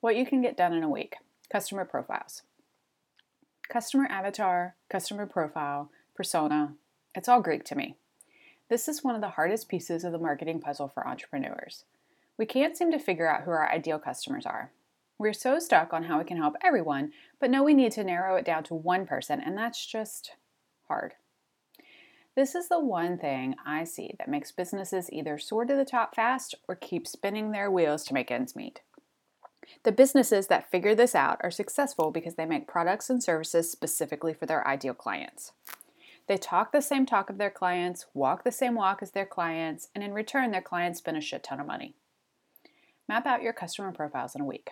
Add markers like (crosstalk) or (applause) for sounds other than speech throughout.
What you can get done in a week customer profiles. Customer avatar, customer profile, persona, it's all Greek to me. This is one of the hardest pieces of the marketing puzzle for entrepreneurs. We can't seem to figure out who our ideal customers are. We're so stuck on how we can help everyone, but know we need to narrow it down to one person, and that's just hard. This is the one thing I see that makes businesses either soar to the top fast or keep spinning their wheels to make ends meet. The businesses that figure this out are successful because they make products and services specifically for their ideal clients. They talk the same talk of their clients, walk the same walk as their clients, and in return, their clients spend a shit ton of money. Map out your customer profiles in a week.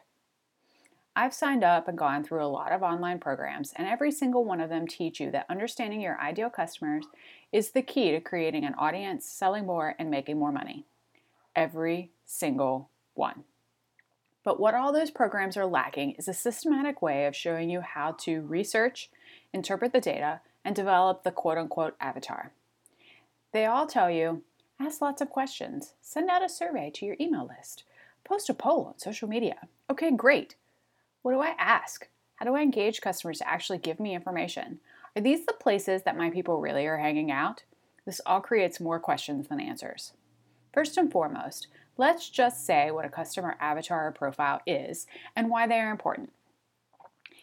I've signed up and gone through a lot of online programs, and every single one of them teach you that understanding your ideal customers is the key to creating an audience, selling more, and making more money. Every single one. But what all those programs are lacking is a systematic way of showing you how to research, interpret the data, and develop the quote unquote avatar. They all tell you ask lots of questions, send out a survey to your email list, post a poll on social media. Okay, great. What do I ask? How do I engage customers to actually give me information? Are these the places that my people really are hanging out? This all creates more questions than answers. First and foremost, let's just say what a customer avatar or profile is and why they are important.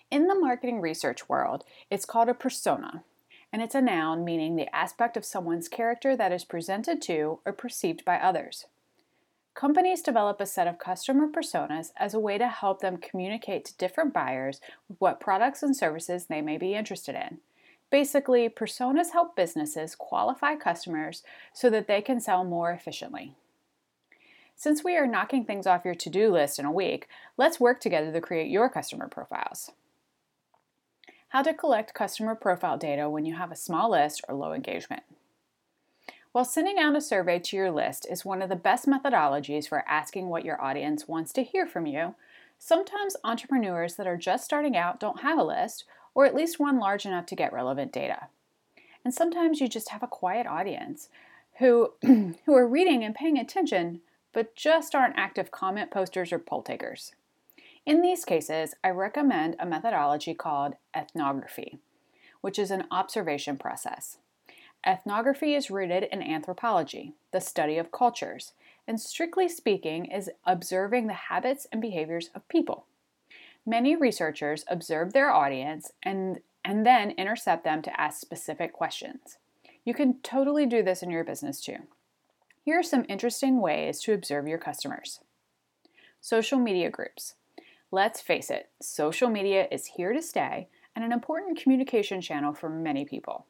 In the marketing research world, it's called a persona, and it's a noun meaning the aspect of someone's character that is presented to or perceived by others. Companies develop a set of customer personas as a way to help them communicate to different buyers what products and services they may be interested in. Basically, personas help businesses qualify customers so that they can sell more efficiently. Since we are knocking things off your to do list in a week, let's work together to create your customer profiles. How to collect customer profile data when you have a small list or low engagement. While sending out a survey to your list is one of the best methodologies for asking what your audience wants to hear from you, sometimes entrepreneurs that are just starting out don't have a list, or at least one large enough to get relevant data. And sometimes you just have a quiet audience who, (clears throat) who are reading and paying attention, but just aren't active comment posters or poll takers. In these cases, I recommend a methodology called ethnography, which is an observation process. Ethnography is rooted in anthropology, the study of cultures, and strictly speaking, is observing the habits and behaviors of people. Many researchers observe their audience and, and then intercept them to ask specific questions. You can totally do this in your business too. Here are some interesting ways to observe your customers. Social media groups. Let's face it, social media is here to stay and an important communication channel for many people.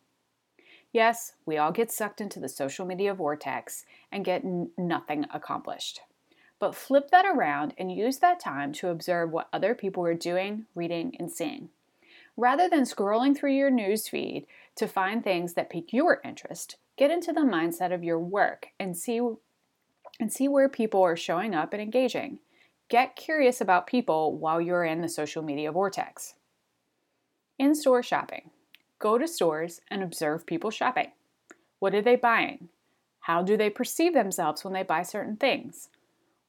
Yes, we all get sucked into the social media vortex and get n- nothing accomplished. But flip that around and use that time to observe what other people are doing, reading, and seeing. Rather than scrolling through your news feed to find things that pique your interest, get into the mindset of your work and see and see where people are showing up and engaging. Get curious about people while you're in the social media vortex. In-store shopping. Go to stores and observe people shopping. What are they buying? How do they perceive themselves when they buy certain things?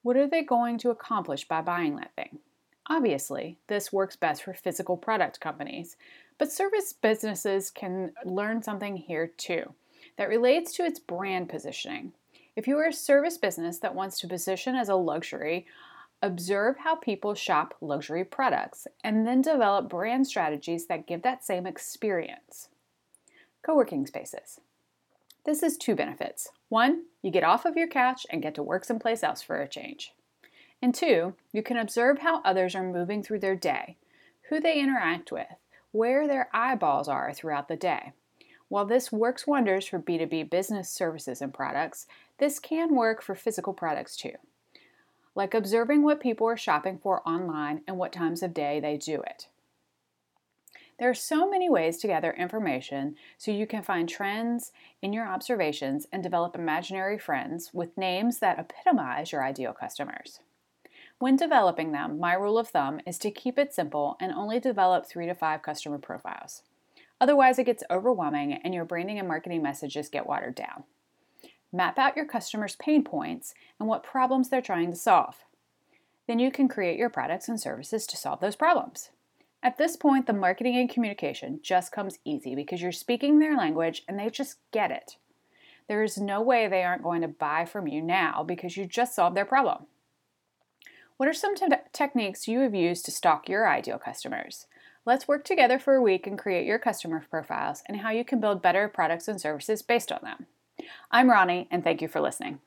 What are they going to accomplish by buying that thing? Obviously, this works best for physical product companies, but service businesses can learn something here too that relates to its brand positioning. If you are a service business that wants to position as a luxury, Observe how people shop luxury products and then develop brand strategies that give that same experience. Co working spaces. This is two benefits. One, you get off of your couch and get to work someplace else for a change. And two, you can observe how others are moving through their day, who they interact with, where their eyeballs are throughout the day. While this works wonders for B2B business services and products, this can work for physical products too like observing what people are shopping for online and what times of day they do it. There are so many ways to gather information so you can find trends in your observations and develop imaginary friends with names that epitomize your ideal customers. When developing them, my rule of thumb is to keep it simple and only develop three to five customer profiles. Otherwise, it gets overwhelming and your branding and marketing messages get watered down. Map out your customers' pain points and what problems they're trying to solve. Then you can create your products and services to solve those problems. At this point, the marketing and communication just comes easy because you're speaking their language and they just get it. There is no way they aren't going to buy from you now because you just solved their problem. What are some te- techniques you have used to stalk your ideal customers? Let's work together for a week and create your customer profiles and how you can build better products and services based on them. I'm Ronnie, and thank you for listening.